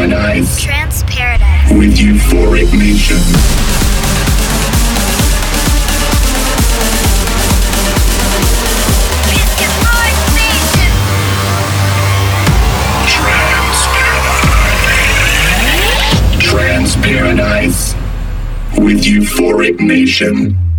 Paradise Trance Paradise. with Euphoric Nation. It's your boy Station. Trance Paradise. Trance Paradise with Euphoric Nation.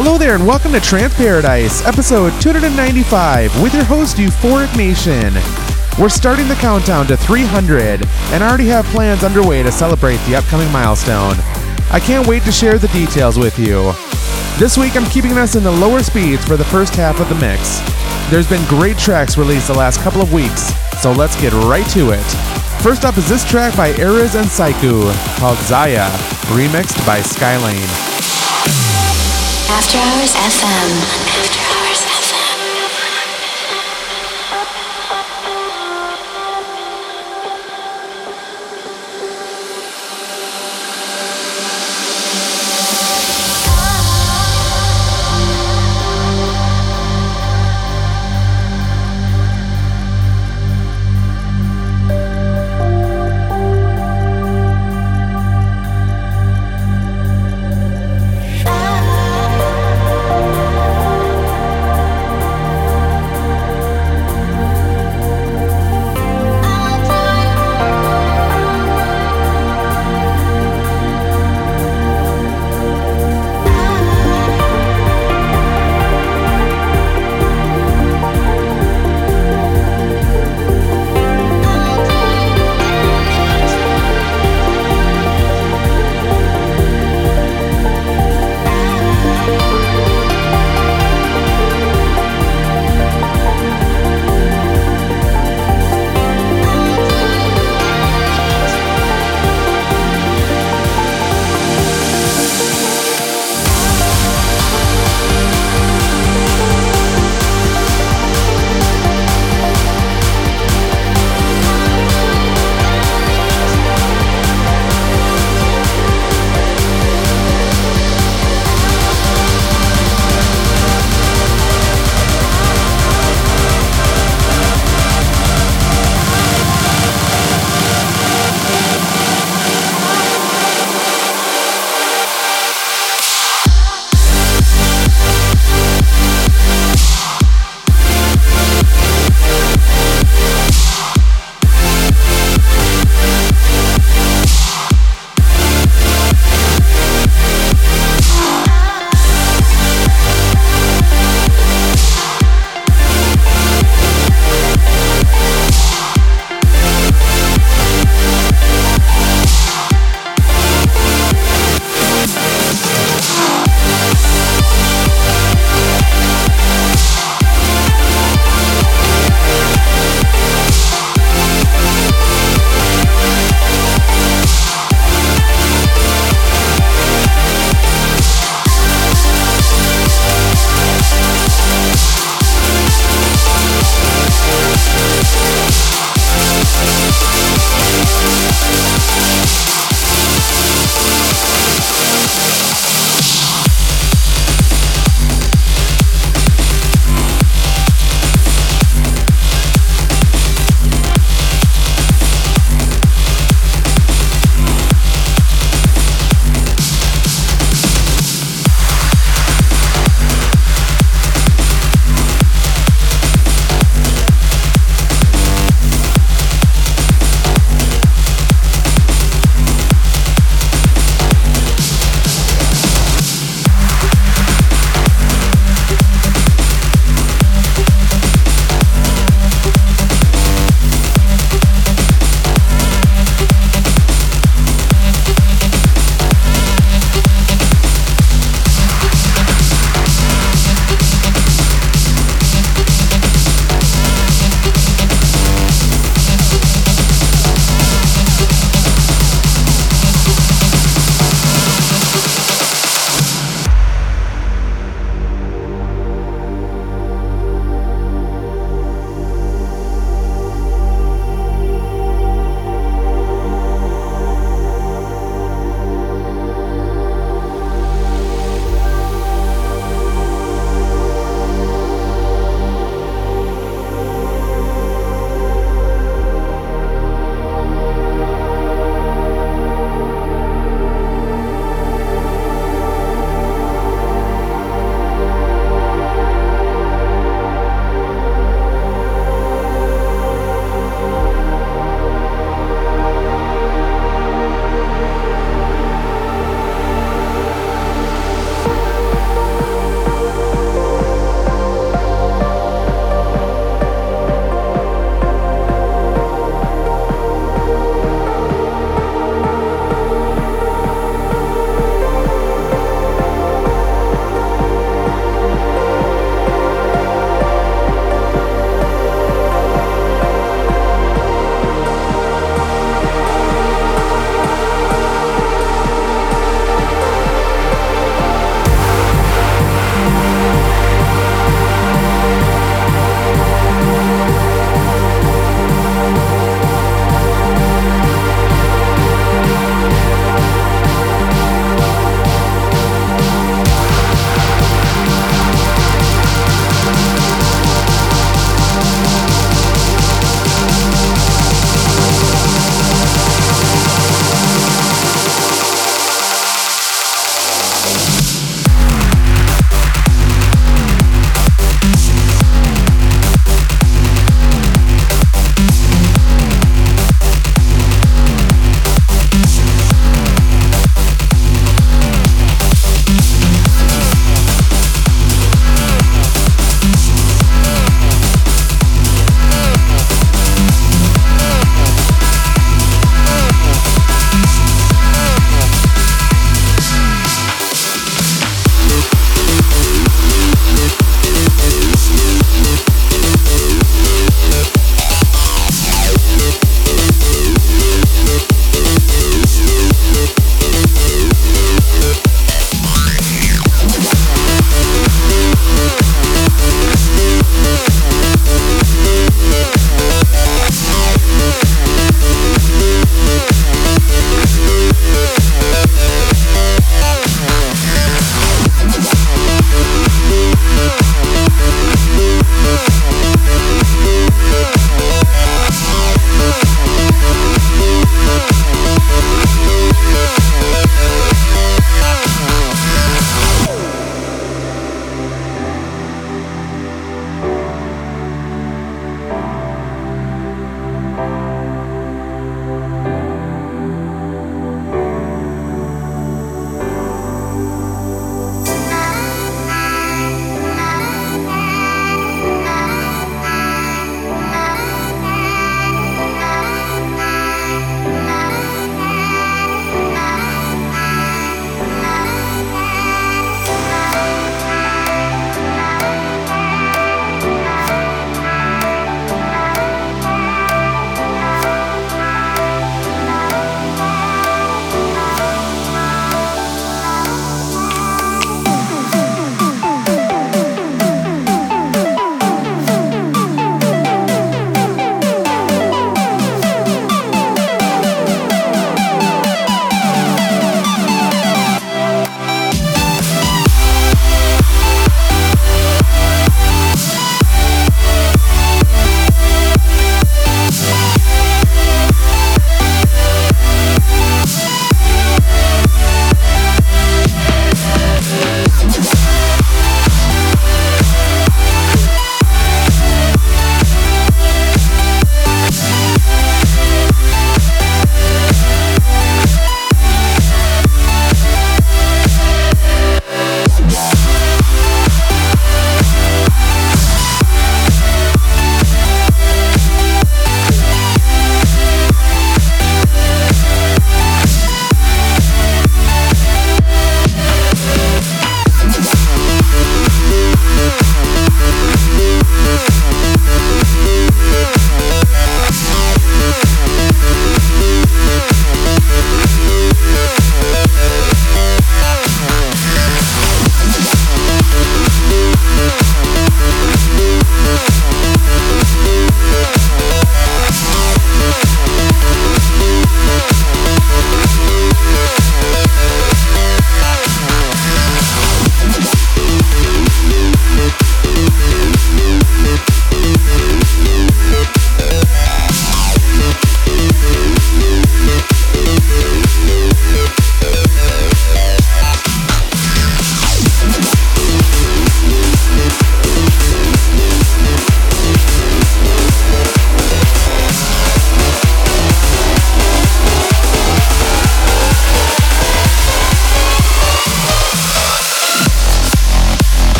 Hello there, and welcome to Trance Paradise, episode 295, with your host, Euphoric Nation. We're starting the countdown to 300, and I already have plans underway to celebrate the upcoming milestone. I can't wait to share the details with you. This week, I'm keeping us in the lower speeds for the first half of the mix. There's been great tracks released the last couple of weeks, so let's get right to it. First up is this track by Aresz and Sekiu, called Ziya, remixed by Skylane. After Hours FM. After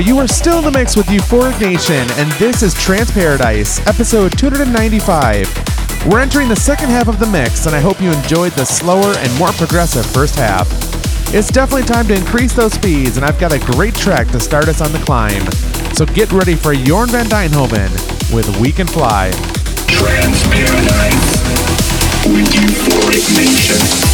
You are still in the mix with Euphoric Nation, and this is Trance Paradise, episode 295. We're entering the second half of the mix, and I hope you enjoyed the slower and more progressive first half. It's definitely time to increase those speeds, and I've got a great track to start us on the climb. So get ready for Jorn van Deynhoven with We Can Fly. Trance Paradise with Euphoric Nation.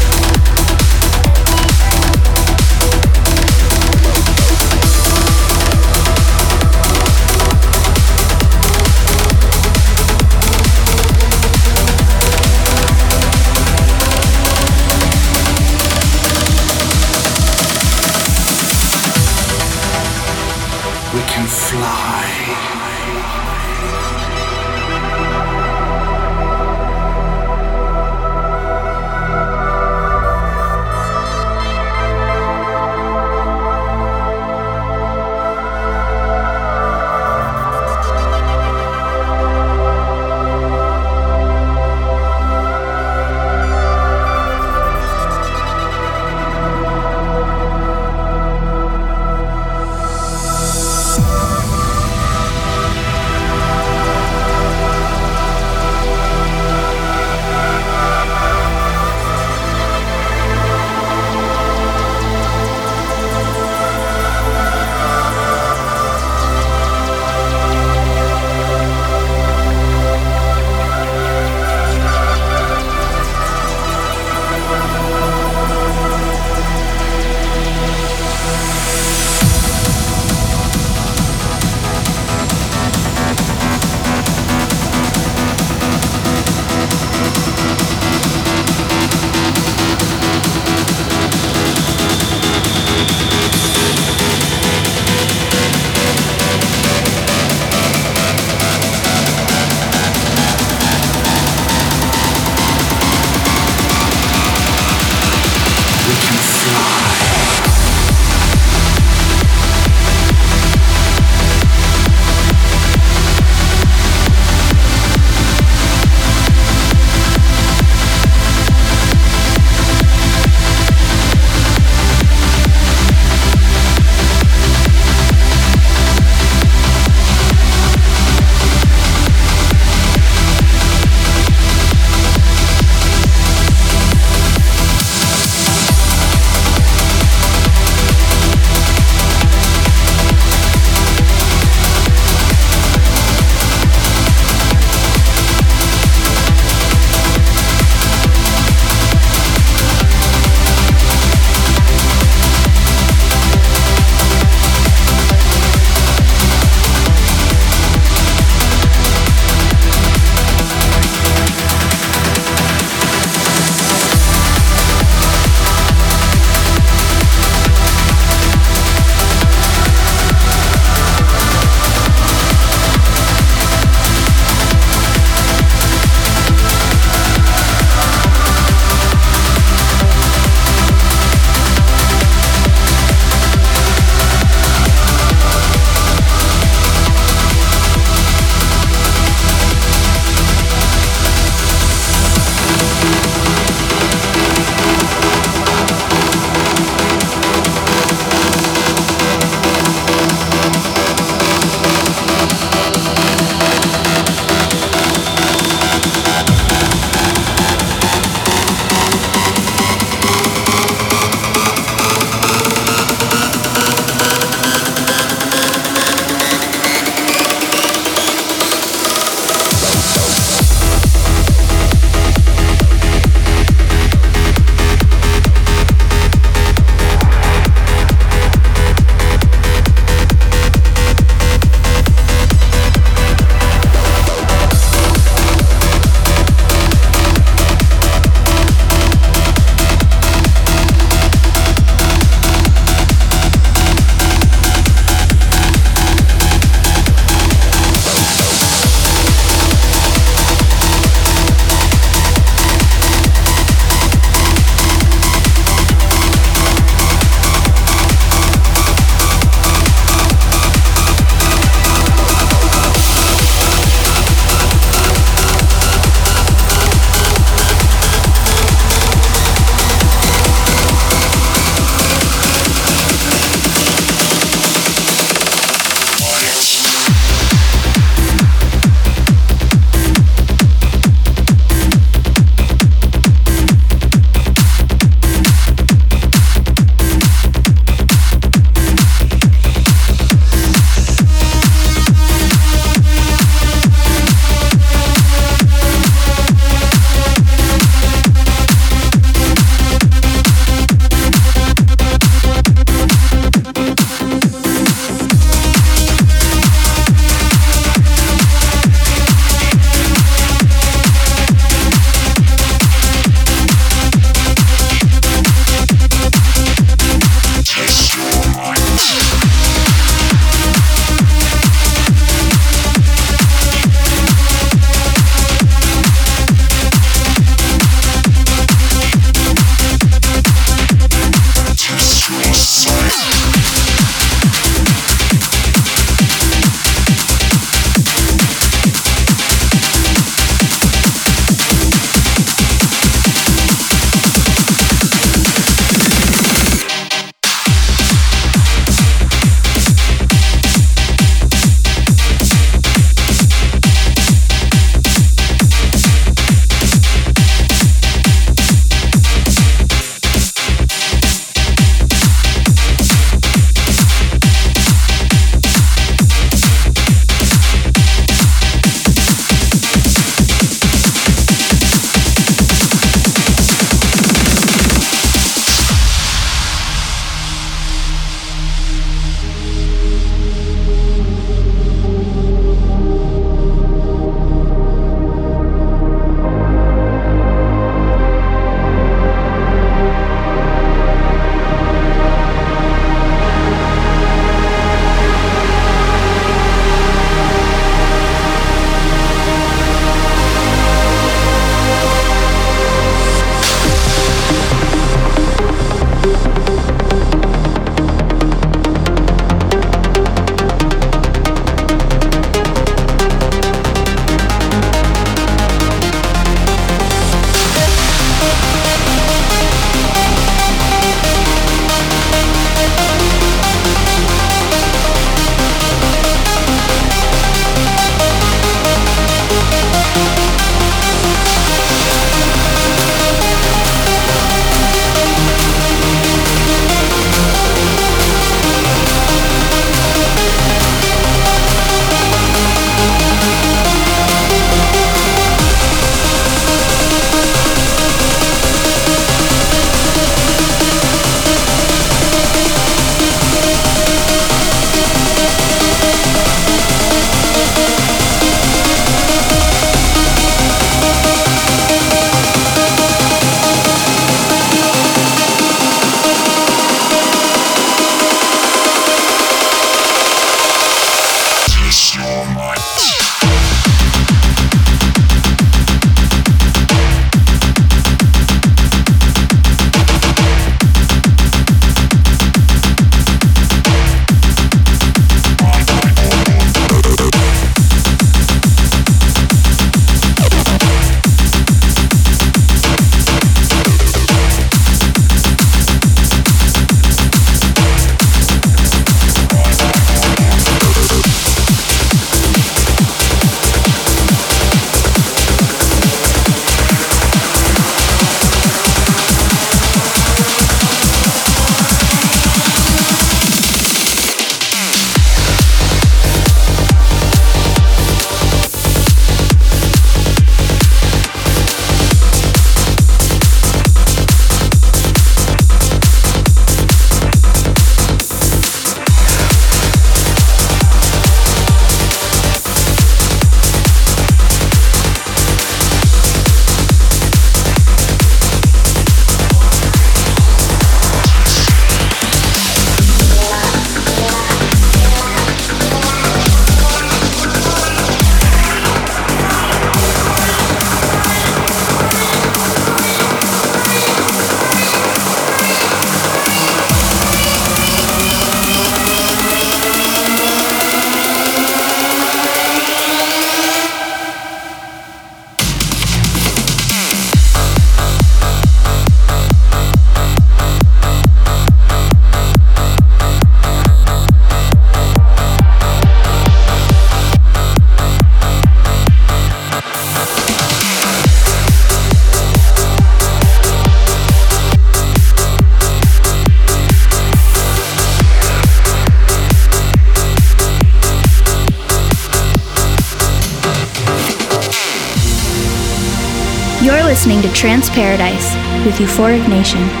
Trance Paradise with Euphoric Nation.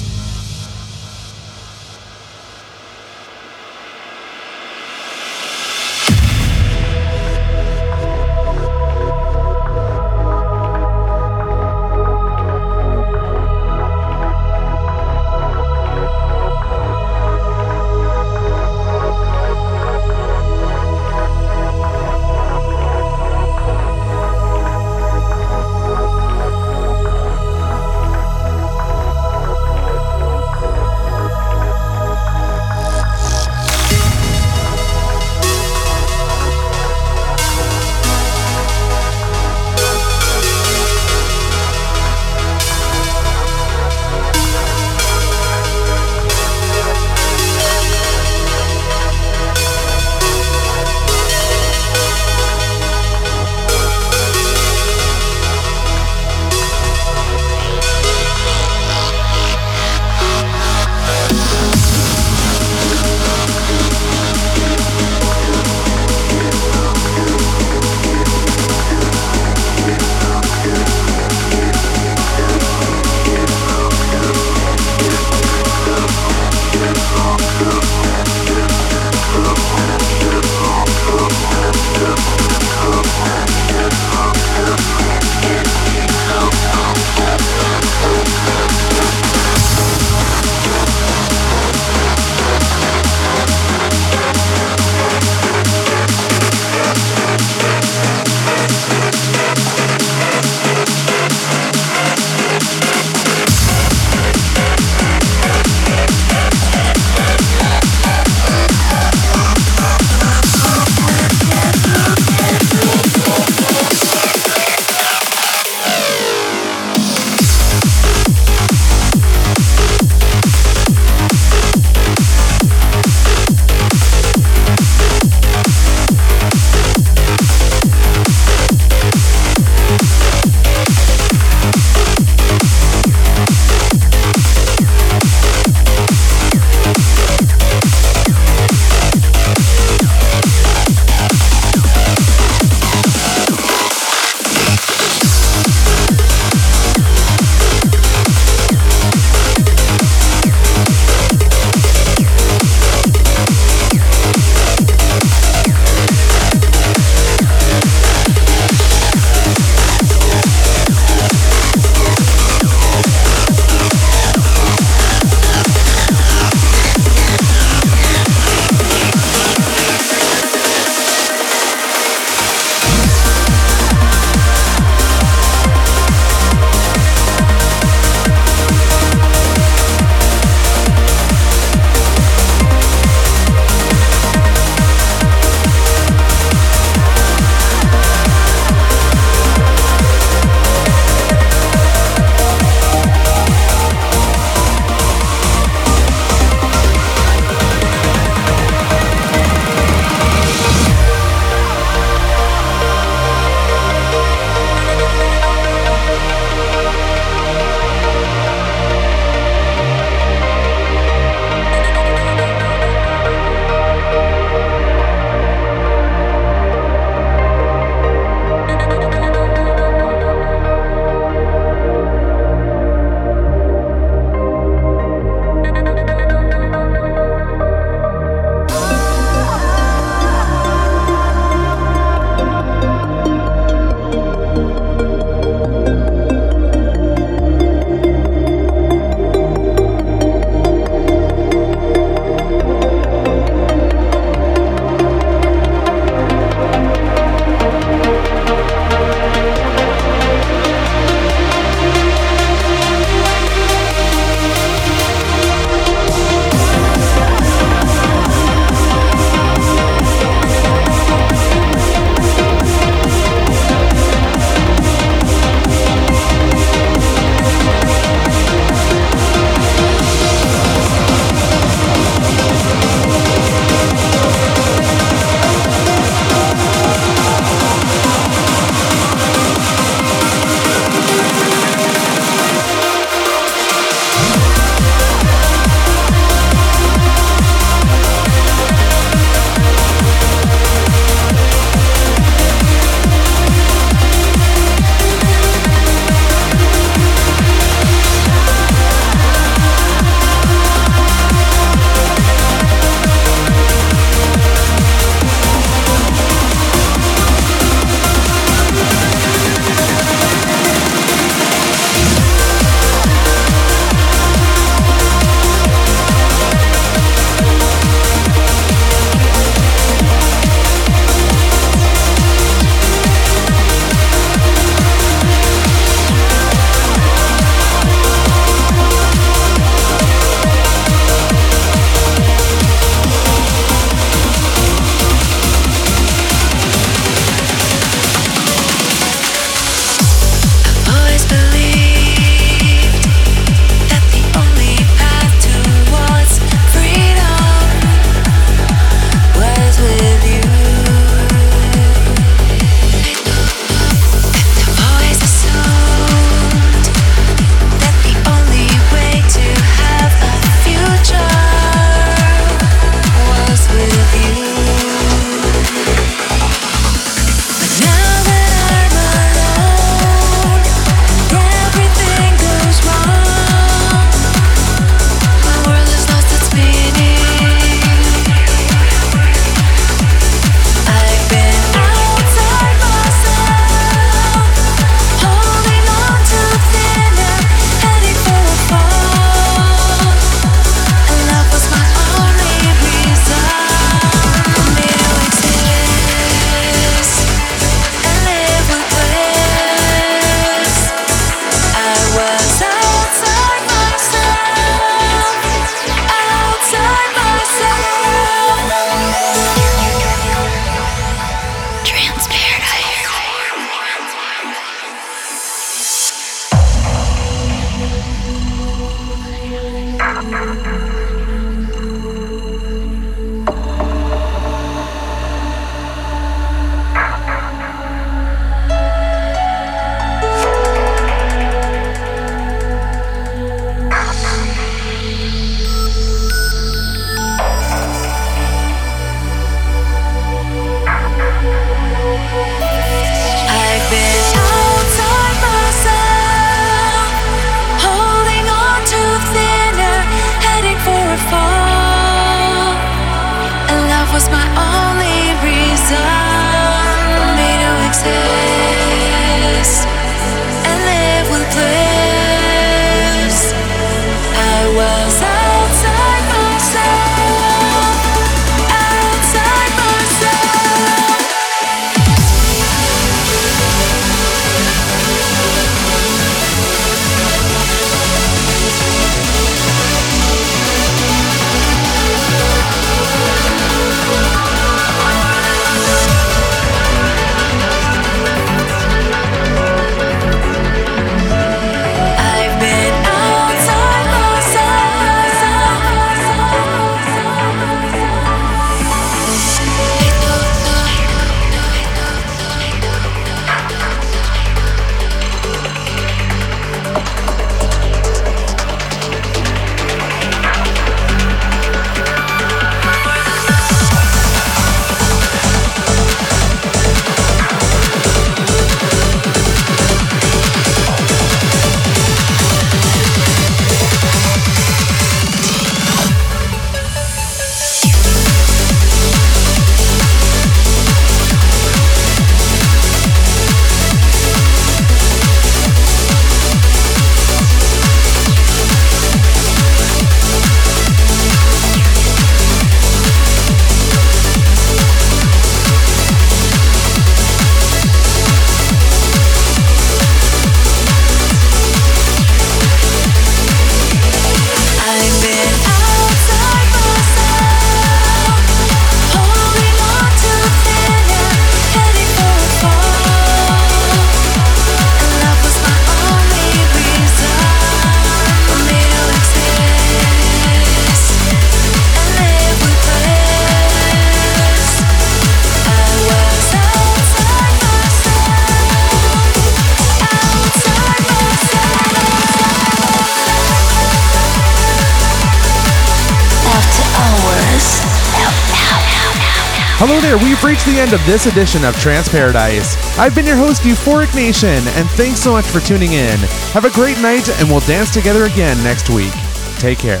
End of this edition of Trance Paradise. I've been your host, Euphoric Nation, and thanks so much for tuning in. Have a great night, and we'll dance together again next week. Take care.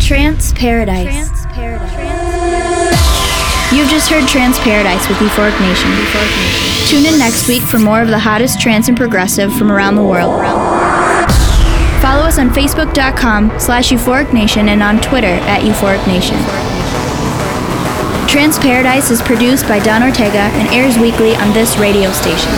Trance Paradise. You've just heard Trance Paradise with Euphoric Nation. Tune in next week for more of the hottest trance and progressive from around the world. Follow us on Facebook.com slash Euphoric Nation and on Twitter at Euphoric Nation. Trance Paradise is produced by Don Ortega and airs weekly on this radio station.